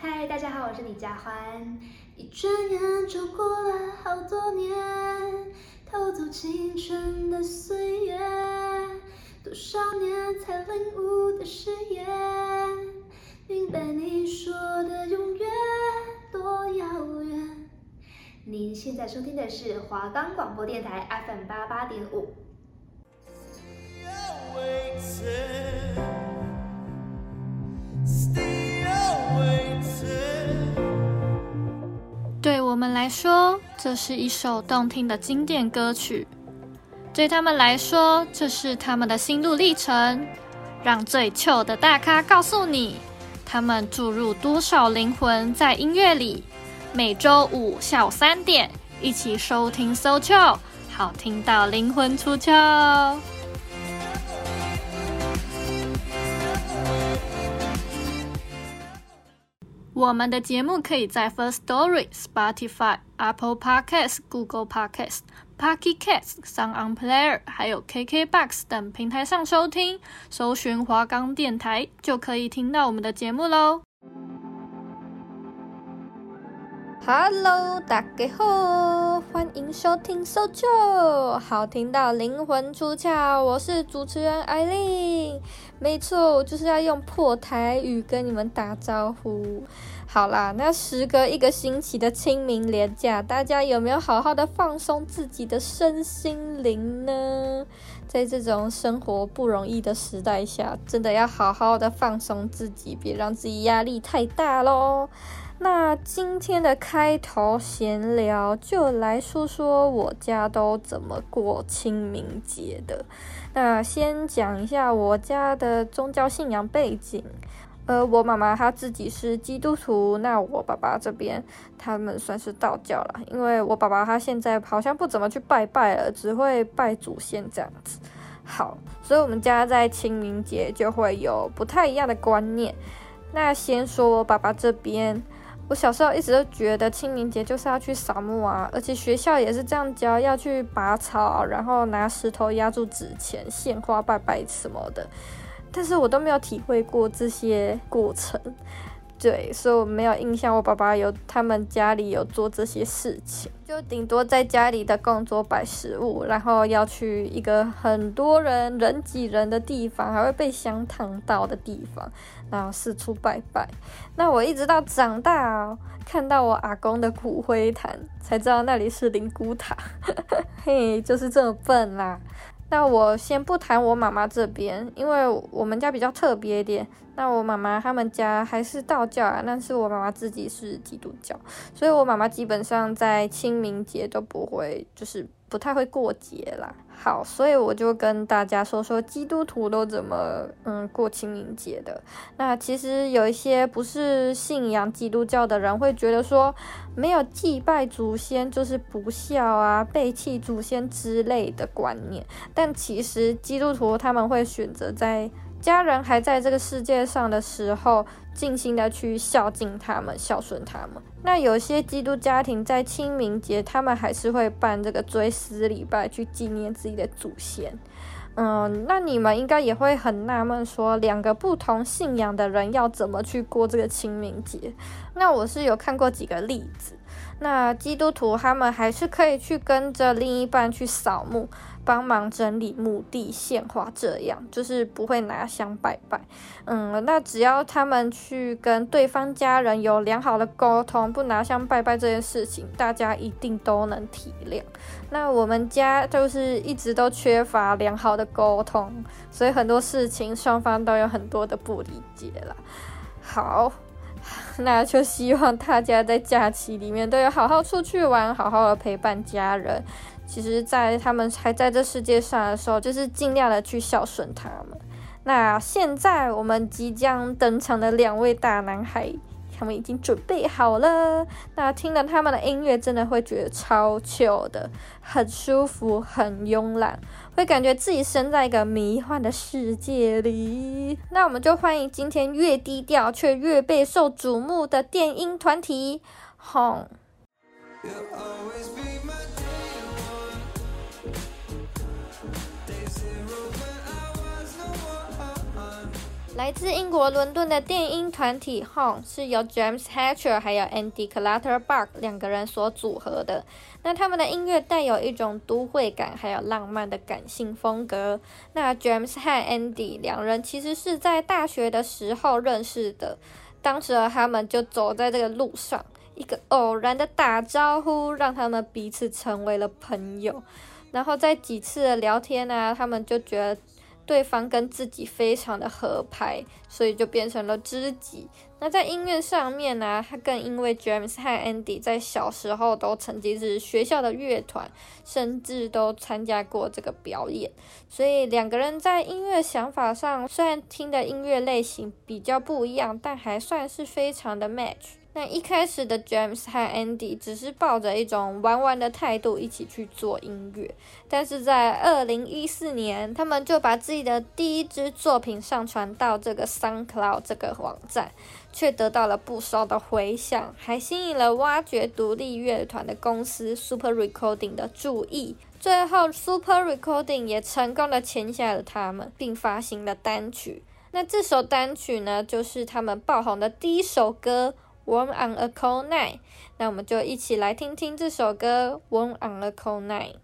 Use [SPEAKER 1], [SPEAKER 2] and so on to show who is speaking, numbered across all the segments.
[SPEAKER 1] 嗨，大家好，我是李佳欢。一转眼就过了好多年，偷走青春的岁月，多少年才领悟的誓言，明白你说的永远多遥远。您现在收听的是华冈广播电台 FM 八八点五。
[SPEAKER 2] 对我们来说，这是一首动听的经典歌曲；对他们来说，这是他们的心路历程。让最糗的大咖告诉你，他们注入多少灵魂在音乐里。每周五下午三点，一起收听 So 好听到灵魂出窍。我们的节目可以在 First Story、Spotify、Apple Podcasts、Google Podcasts、Pocket Casts、Sound On Player，还有 KKBox 等平台上收听，搜寻华冈电台就可以听到我们的节目喽。Hello，大家好，欢迎收听 So c h o 好听到灵魂出窍。我是主持人艾琳，没错，我就是要用破台语跟你们打招呼。好啦，那时隔一个星期的清明连假，大家有没有好好的放松自己的身心灵呢？在这种生活不容易的时代下，真的要好好的放松自己，别让自己压力太大喽。那今天的开头闲聊，就来说说我家都怎么过清明节的。那先讲一下我家的宗教信仰背景。呃，我妈妈她自己是基督徒，那我爸爸这边他们算是道教了。因为我爸爸他现在好像不怎么去拜拜了，只会拜祖先这样子。好，所以我们家在清明节就会有不太一样的观念。那先说我爸爸这边。我小时候一直都觉得清明节就是要去扫墓啊，而且学校也是这样教，要去拔草，然后拿石头压住纸钱、献花、拜拜什么的。但是我都没有体会过这些过程，对，所以我没有印象。我爸爸有他们家里有做这些事情，就顶多在家里的供桌摆食物，然后要去一个很多人人挤人的地方，还会被香烫到的地方。然后四处拜拜，那我一直到长大，看到我阿公的骨灰坛，才知道那里是灵骨塔，嘿，就是这么笨啦。那我先不谈我妈妈这边，因为我们家比较特别一点。那我妈妈他们家还是道教啊，但是我妈妈自己是基督教，所以我妈妈基本上在清明节都不会，就是。不太会过节啦，好，所以我就跟大家说说基督徒都怎么嗯过清明节的。那其实有一些不是信仰基督教的人会觉得说，没有祭拜祖先就是不孝啊、背弃祖先之类的观念，但其实基督徒他们会选择在。家人还在这个世界上的时候，尽心的去孝敬他们，孝顺他们。那有些基督家庭在清明节，他们还是会办这个追思礼拜，去纪念自己的祖先。嗯，那你们应该也会很纳闷，说两个不同信仰的人要怎么去过这个清明节？那我是有看过几个例子。那基督徒他们还是可以去跟着另一半去扫墓。帮忙整理墓地、献花，这样就是不会拿香拜拜。嗯，那只要他们去跟对方家人有良好的沟通，不拿香拜拜这件事情，大家一定都能体谅。那我们家就是一直都缺乏良好的沟通，所以很多事情双方都有很多的不理解了。好，那就希望大家在假期里面都有好好出去玩，好好的陪伴家人。其实，在他们还在这世界上的时候，就是尽量的去孝顺他们。那现在我们即将登场的两位大男孩，他们已经准备好了。那听了他们的音乐，真的会觉得超糗的，很舒服，很慵懒，会感觉自己身在一个迷幻的世界里。那我们就欢迎今天越低调却越备受瞩目的电音团体，Home。
[SPEAKER 3] 来自英国伦敦的电音团体 Hone 是由 James Hatcher 还有 Andy Clutterbuck 两个人所组合的。那他们的音乐带有一种都会感，还有浪漫的感性风格。那 James 和 Andy 两人其实是在大学的时候认识的，当时他们就走在这个路上，一个偶然的打招呼，让他们彼此成为了朋友。然后在几次的聊天呢、他们就觉得。对方跟自己非常的合拍，所以就变成了知己。那在音乐上面呢，他更因为 James 和 Andy 在小时候都曾经是学校的乐团，甚至都参加过这个表演，所以两个人在音乐想法上，虽然听的音乐类型比较不一样，但还算是非常的 match。那一开始的 James 和 Andy 只是抱着一种玩玩的态度一起去做音乐，但是在二零一四年，他们就把自己的第一支作品上传到这个 SoundCloud 这个网站，却得到了不少的回响，还吸引了挖掘独立乐团的公司 Super Recording 的注意。最后，Super Recording 也成功的签下了他们，并发行了单曲。那这首单曲呢，就是他们爆红的第一首歌。Warm on a Cold Night，那我们就一起来听听这首歌《Warm on a Cold Night》。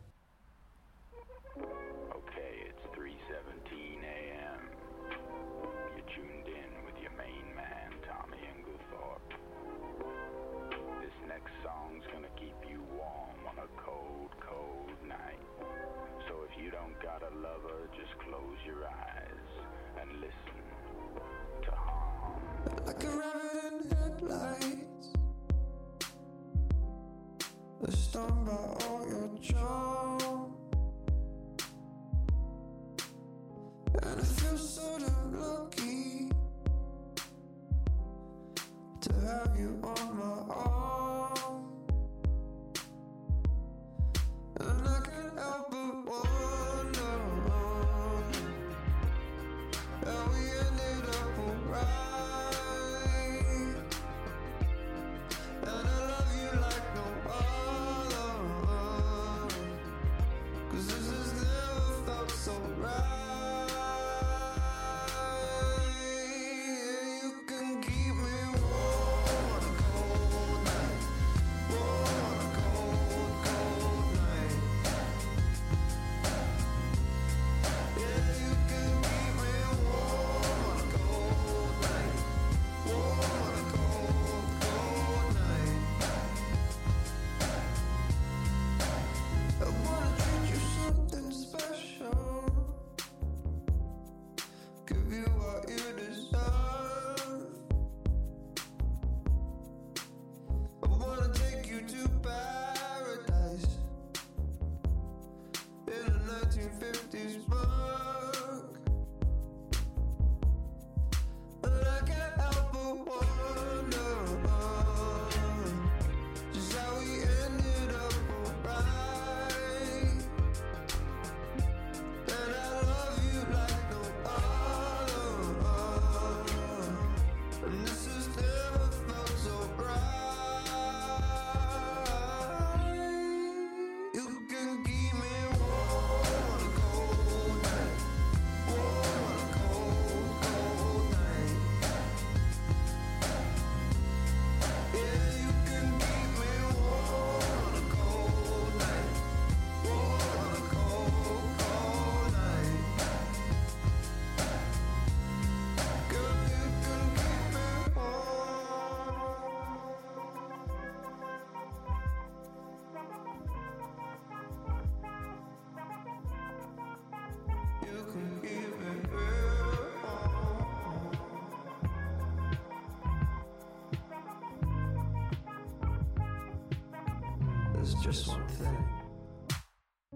[SPEAKER 2] is
[SPEAKER 3] just one thing.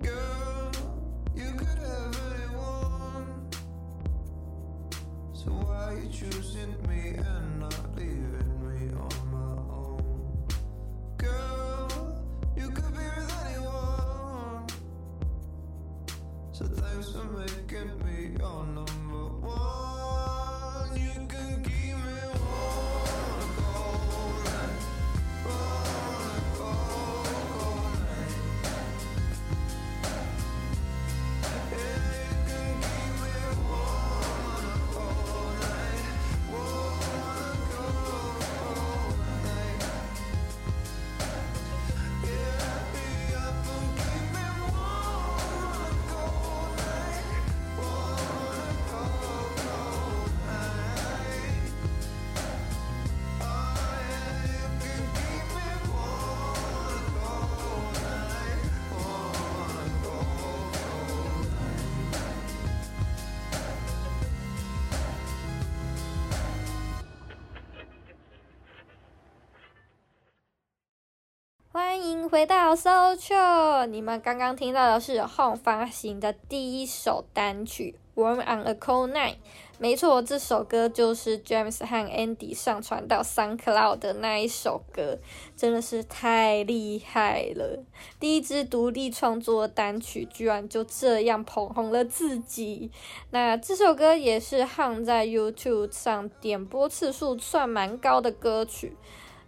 [SPEAKER 3] Girl, you could have anyone. So why you choosing me and not leaving me on my own? Girl, you could be with anyone. So thanks for making me your number one. You can keep me.
[SPEAKER 2] 回到 SoulChill。你们刚刚听到的是 Hone 发行的第一首单曲《Warm on a Cold Night》。没错，这首歌就是 James 和 Andy 上传到 Sun Cloud 的那一首歌，真的是太厉害了！第一支独立创作的单曲，居然就这样捧红了自己。那这首歌也是 Hone 在 YouTube 上点播次数算蛮高的歌曲，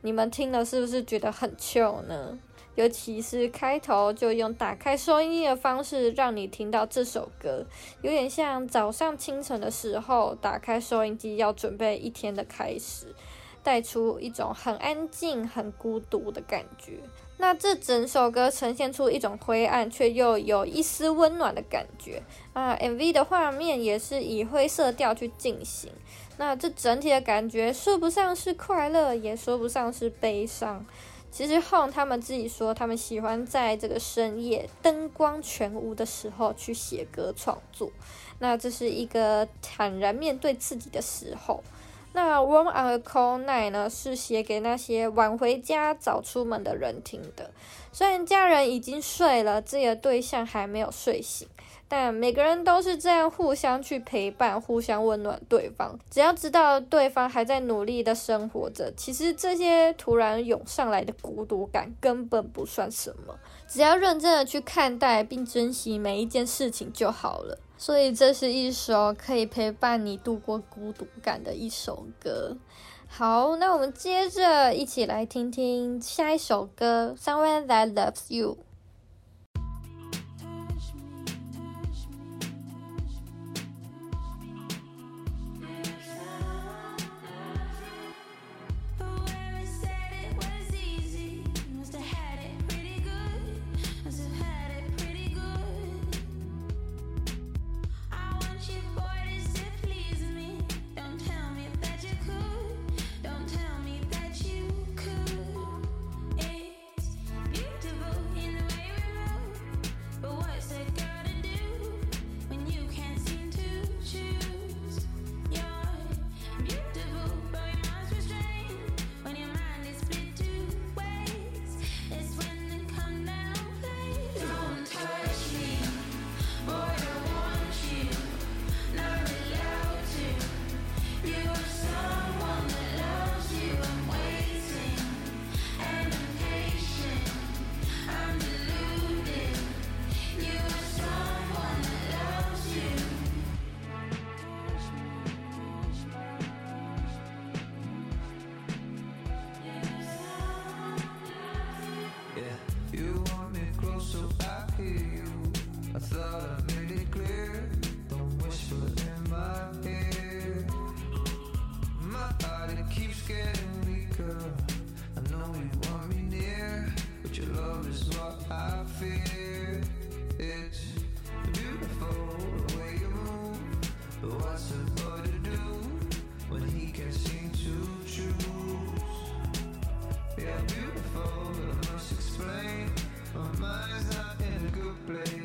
[SPEAKER 2] 你们听了是不是觉得很 chill 呢？尤其是开头就用打开收音机的方式让你听到这首歌，有点像早上清晨的时候打开收音机要准备一天的开始，带出一种很安静、很孤独的感觉。那这整首歌呈现出一种灰暗却又有一丝温暖的感觉啊！MV 的画面也是以灰色调去进行，那这整体的感觉说不上是快乐，也说不上是悲伤。其实 Hone 他们自己说，他们喜欢在这个深夜灯光全无的时候去写歌创作。那这是一个坦然面对自己的时候。那 Warm on a Cold Night 呢，是写给那些晚回家、早出门的人听的。虽然家人已经睡了，自己的对象还没有睡醒。但每个人都是这样互相去陪伴，互相温暖对方。只要知道对方还在努力的生活着，其实这些突然涌上来的孤独感根本不算什么。只要认真的去看待并珍惜每一件事情就好了。所以这是一首可以陪伴你度过孤独感的一首歌。好，那我们接着一起来听听下一首歌《Someone That Loves You》。play.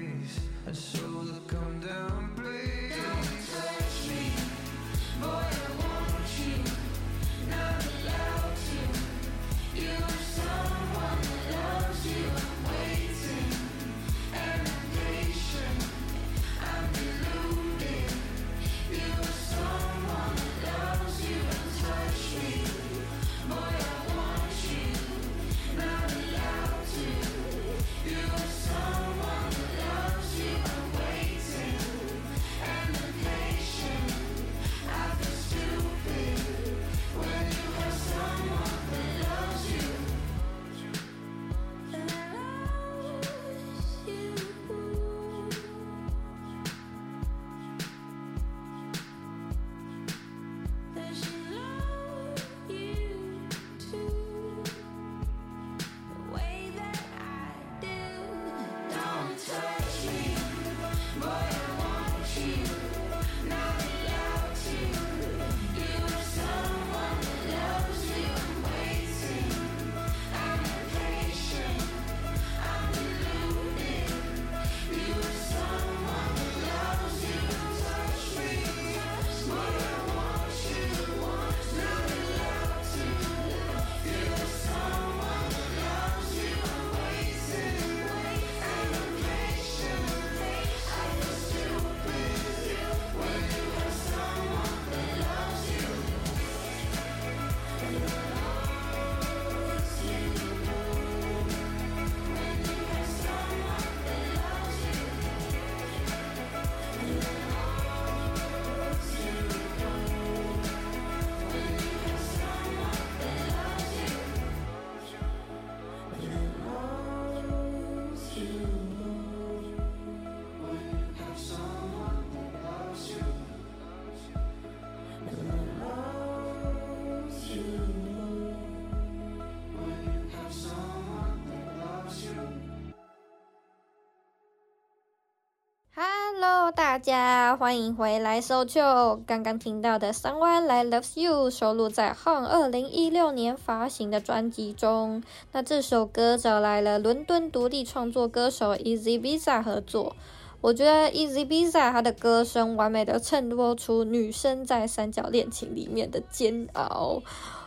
[SPEAKER 2] 家欢迎回来搜救。刚刚听到的《Someone Loves You》收录在 Hon 二零一六年发行的专辑中。那这首歌找来了伦敦独立创作歌手 Ezkizza 合作。我觉得 Ezkizza 他的歌声完美的衬托出女生在三角恋情里面的煎熬。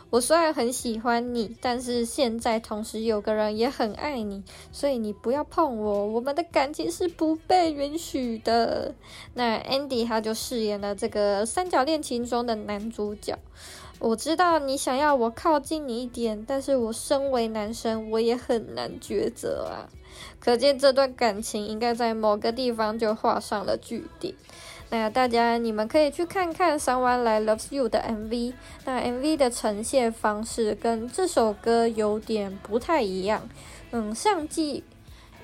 [SPEAKER 2] 我虽然很喜欢你，但是现在同时有个人也很爱你，所以你不要碰我，我们的感情是不被允许的。那 Andy 他就饰演了这个三角恋情中的男主角。我知道你想要我靠近你一点，但是我身为男生，我也很难抉择啊。可见这段感情应该在某个地方就画上了句点。那大家，你们可以去看看《Someone Like Loves You》的 MV。那 MV 的呈现方式跟这首歌有点不太一样。嗯，上季。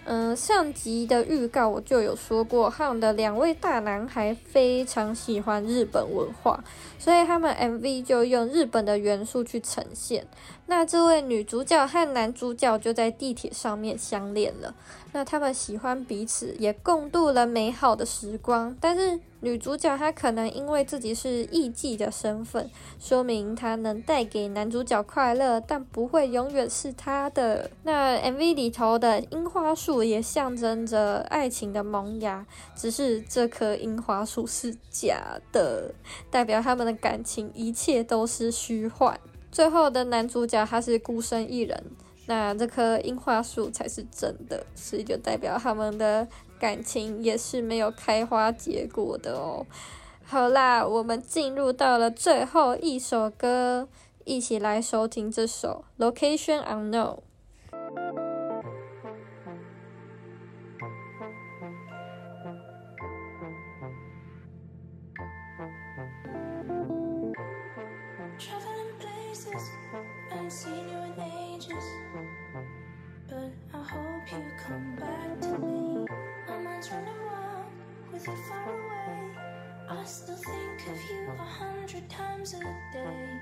[SPEAKER 2] 嗯，上集的预告我就有说过，他们的两位大男孩非常喜欢日本文化，所以他们 MV 就用日本的元素去呈现。那这位女主角和男主角就在地铁上面相恋了。那他们喜欢彼此，也共度了美好的时光，但是。女主角她可能因为自己是艺妓的身份，说明她能带给男主角快乐，但不会永远是他的。那 MV 里头的樱花树也象征着爱情的萌芽，只是这棵樱花树是假的，代表他们的感情一切都是虚幻。最后的男主角他是孤身一人那这棵樱花树才是真的所以就代表他们的感情也是没有开花结果的哦。好啦我们进入到了最后一首歌一起来收听这首 location unknown
[SPEAKER 3] I ain't
[SPEAKER 4] seen you in ages. But I hope you come back to
[SPEAKER 3] me. My mind's running wild with you
[SPEAKER 4] far away. I still think of you a hundred times a day.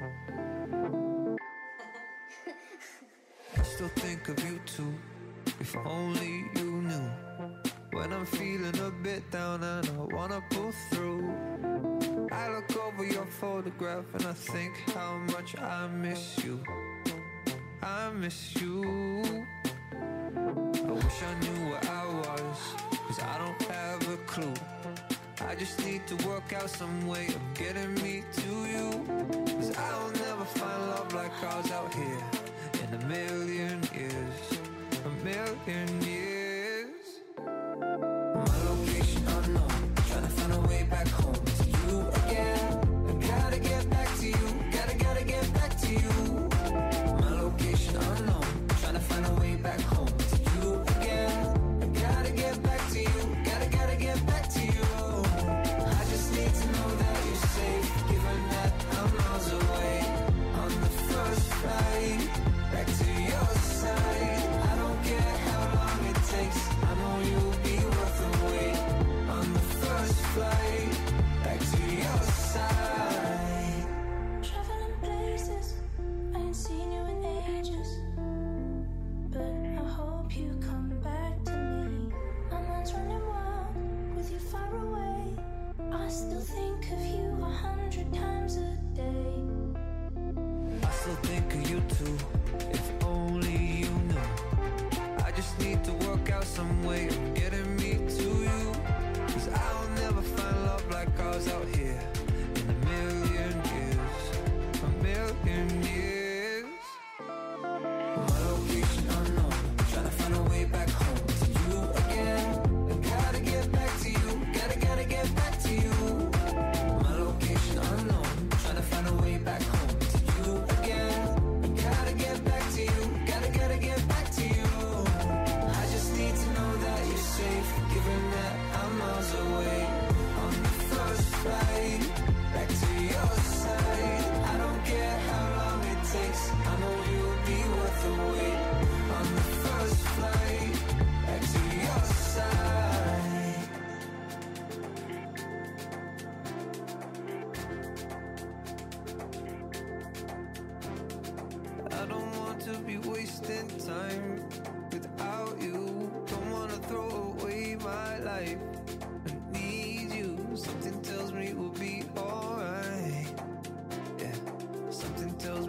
[SPEAKER 3] I still think of you too. If only you knew. When I'm feeling a bit down and I wanna pull through photograph and I think how much I miss you. I miss you. I wish I knew where I was, cause I don't have a clue. I just need to work out some way of getting me to you. Cause I'll never find love like ours out here in a million years. A million years.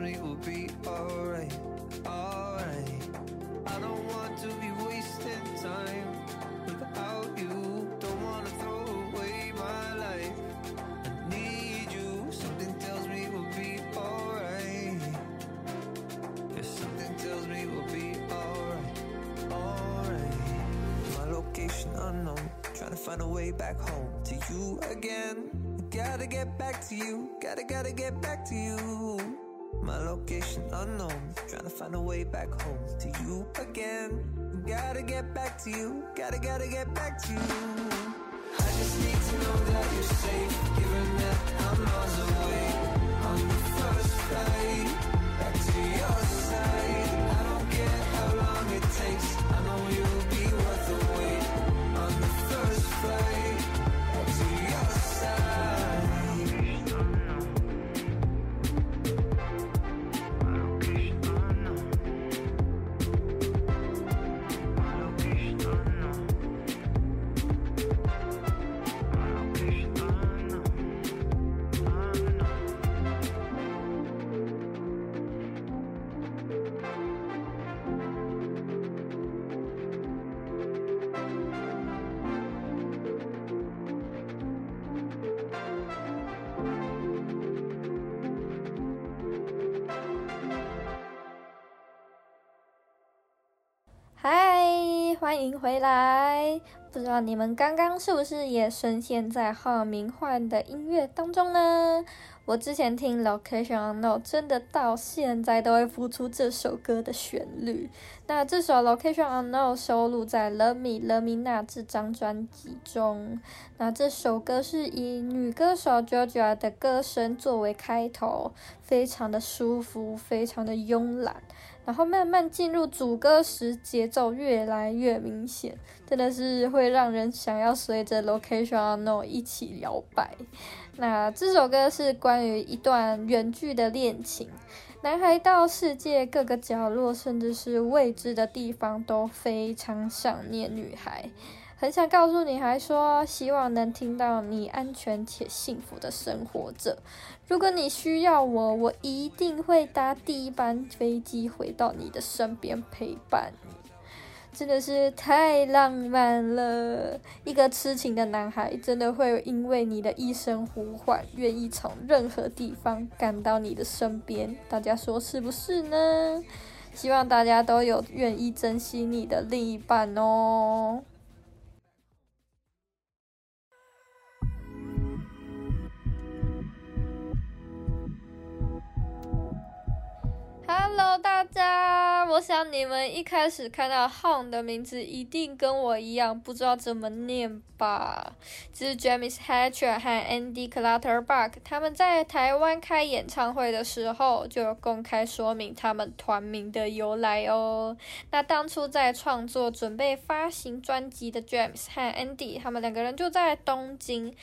[SPEAKER 3] Something me we'll be alright. Alright. I don't want to be wasting time without you. Don't wanna throw away my life. I need you. Something tells me we'll be alright. Yeah, something tells me we'll be alright. Alright. My location unknown. Trying to find a way back home to you again. Gotta get back to you. Gotta, gotta get back to you. My location unknown. Trying to find a way back home to you again. Gotta get back to you. Gotta, gotta get back to you. I just need to know that you're safe, given that I'm miles away on the first flight back to your side. I don't care how long it takes. I know you'll be worth the wait
[SPEAKER 2] 迎回来！不知道你们刚刚是不是也深陷在浩明幻的音乐当中呢？我之前听 Location Unknown，真的到现在都会浮出这首歌的旋律。那这首 Location Unknown 收录在《Love Me Love Me Now》这张专辑中。那这首歌是以女歌手 JoJo 的歌声作为开头，非常的舒服，非常的慵懒。然后慢慢进入主歌时，节奏越来越明显，真的是会让人想要随着 Location Unknown 一起摇摆。那这首歌是关于一段远距的恋情，男孩到世界各个角落，甚至是未知的地方，都非常想念女孩。很想告诉女孩说，希望能听到你安全且幸福的生活着。如果你需要我，我一定会搭第一班飞机回到你的身边陪伴你。真的是太浪漫了！一个痴情的男孩真的会因为你的一声呼唤，愿意从任何地方赶到你的身边。大家说是不是呢？希望大家都有愿意珍惜你的另一半哦。Hello，大家！我想你们一开始看到 Hone 的名字，一定跟我一样不知道怎么念吧？就是 James Hatcher 和 Andy Clutterbuck，他们在台湾开演唱会的时候，就有公开说明他们团名的由来哦。那当初在创作、准备发行专辑的 James 和 Andy，他们两个人就在东京。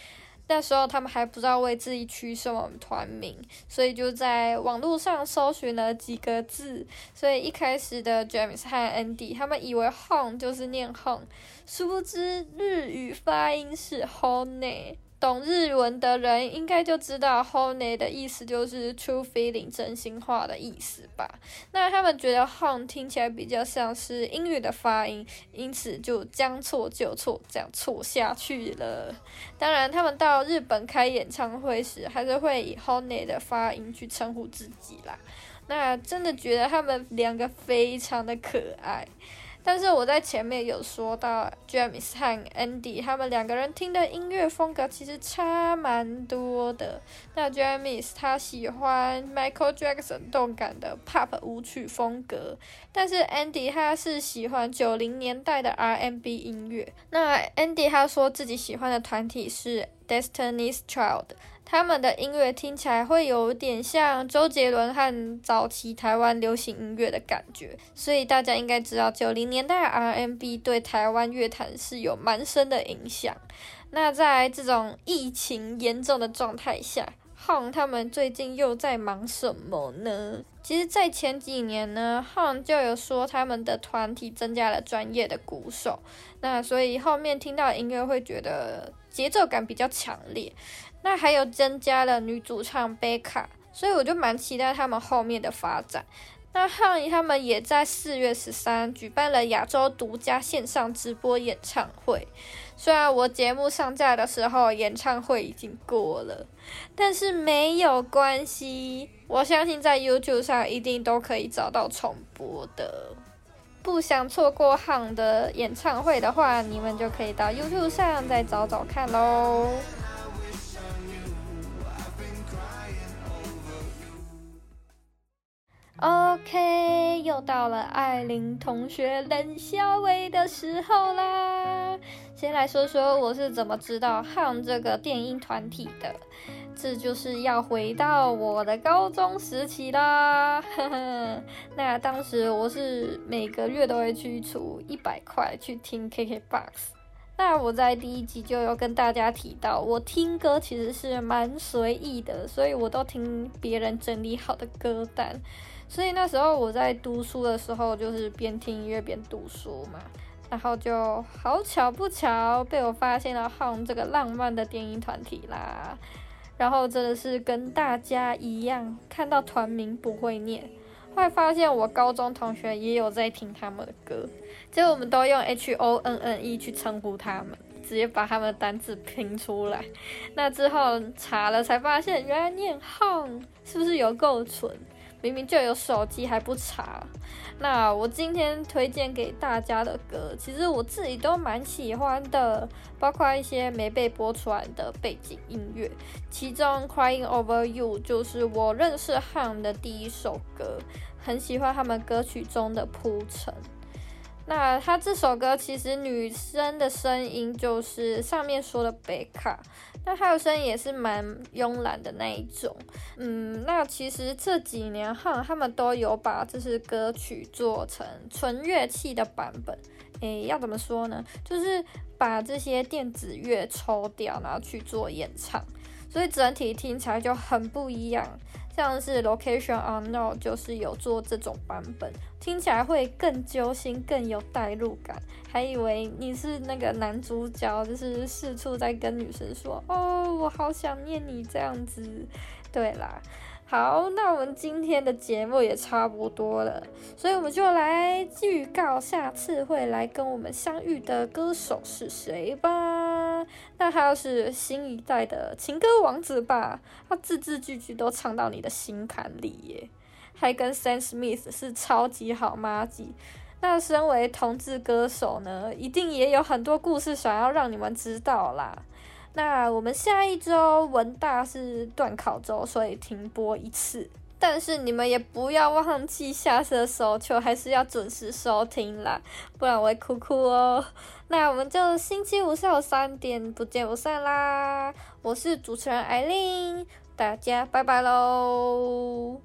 [SPEAKER 2] 那时候他们还不知道为自己取什么团名，所以就在网络上搜寻了几个字。所以一开始的 James 和 Andy 他们以为 Hone 就是念 Hong，殊不知日语发音是 Hone。懂日文的人应该就知道 “hone” 的意思就是 “true feeling” 真心话的意思吧？那他们觉得 “hone” 听起来比较像是英语的发音，因此就将错就错，这样错下去了。当然，他们到日本开演唱会时，还是会以 “hone” 的发音去称呼自己啦。那真的觉得他们两个非常的可爱。但是我在前面有说到，James 和 Andy 他们两个人听的音乐风格其实差蛮多的。那 James 他喜欢 Michael Jackson 动感的 Pop 舞曲风格，但是 Andy 他是喜欢九零年代的 R&B 音乐。那 Andy 他说自己喜欢的团体是 Destiny's Child。他们的音乐听起来会有点像周杰伦和早期台湾流行音乐的感觉，所以大家应该知道九零年代 RMB 对台湾乐坛是有蛮深的影响。那在这种疫情严重的状态下，Hone 他们最近又在忙什么呢？其实，在前几年呢，Hone 就有说他们的团体增加了专业的鼓手，那所以后面听到音乐会觉得。节奏感比较强烈。那还有增加了女主唱贝卡，所以我就蛮期待他们后面的发展。那汉他们也在四月十三举办了亚洲独家线上直播演唱会。虽然我节目上架的时候演唱会已经过了，但是没有关系，我相信在 YouTube 上一定都可以找到重播的。不想错过汉的演唱会的话，你们就可以到 YouTube 上再找找看喽。OK，又到了艾琳同学冷笑话的时候啦。先来说说我是怎么知道 HARM 这个电音团体的，这就是要回到我的高中时期啦。呵呵，那当时我是每个月都会去出一百块去听 KKBOX。那我在第一集就有跟大家提到，我听歌其实是蛮随意的，所以我都听别人整理好的歌单。所以那时候我在读书的时候，就是边听音乐边读书嘛，然后就好巧不巧被我发现了 HARM 这个浪漫的电音团体啦。然后真的是跟大家一样，看到团名不会念，后来发现我高中同学也有在听他们的歌，结果我们都用 H O N N E 去称呼他们，直接把他们的单字拼出来。那之后查了才发现，原来念 HARM 是不是有够蠢？明明就有手机还不查，那我今天推荐给大家的歌，其实我自己都蛮喜欢的，包括一些没被播出来的背景音乐，其中《Crying Over You》就是我认识汉的第一首歌，很喜欢他们歌曲中的铺陈。那他这首歌其实女生的声音就是上面说的贝卡，那她的声音也是蛮慵懒的那一种。嗯，那其实这几年哈，他们都有把这些歌曲做成纯乐器的版本。诶，要怎么说呢？就是把这些电子乐抽掉，然后去做演唱，所以整体听起来就很不一样。像是 Location Unknown 就是有做这种版本，听起来会更揪心，更有代入感，还以为你是那个男主角，就是四处在跟女生说：“哦，我好想念你”这样子。对啦。好，那我们今天的节目也差不多了，所以我们就来预告下次会来跟我们相遇的歌手是谁吧。那他就是新一代的情歌王子吧，他字字句句都唱到你的心坎里耶，还跟 Sam Smith 是超级好妈吉。那身为同志歌手呢，一定也有很多故事想要让你们知道啦。那我们下一周文大是段考周，所以停播一次。但是你们也不要忘记下次的手球还是要准时收听啦，不然我会哭哭哦。那我们就星期五下午三点不见不散啦！我是主持人艾琳，大家拜拜喽。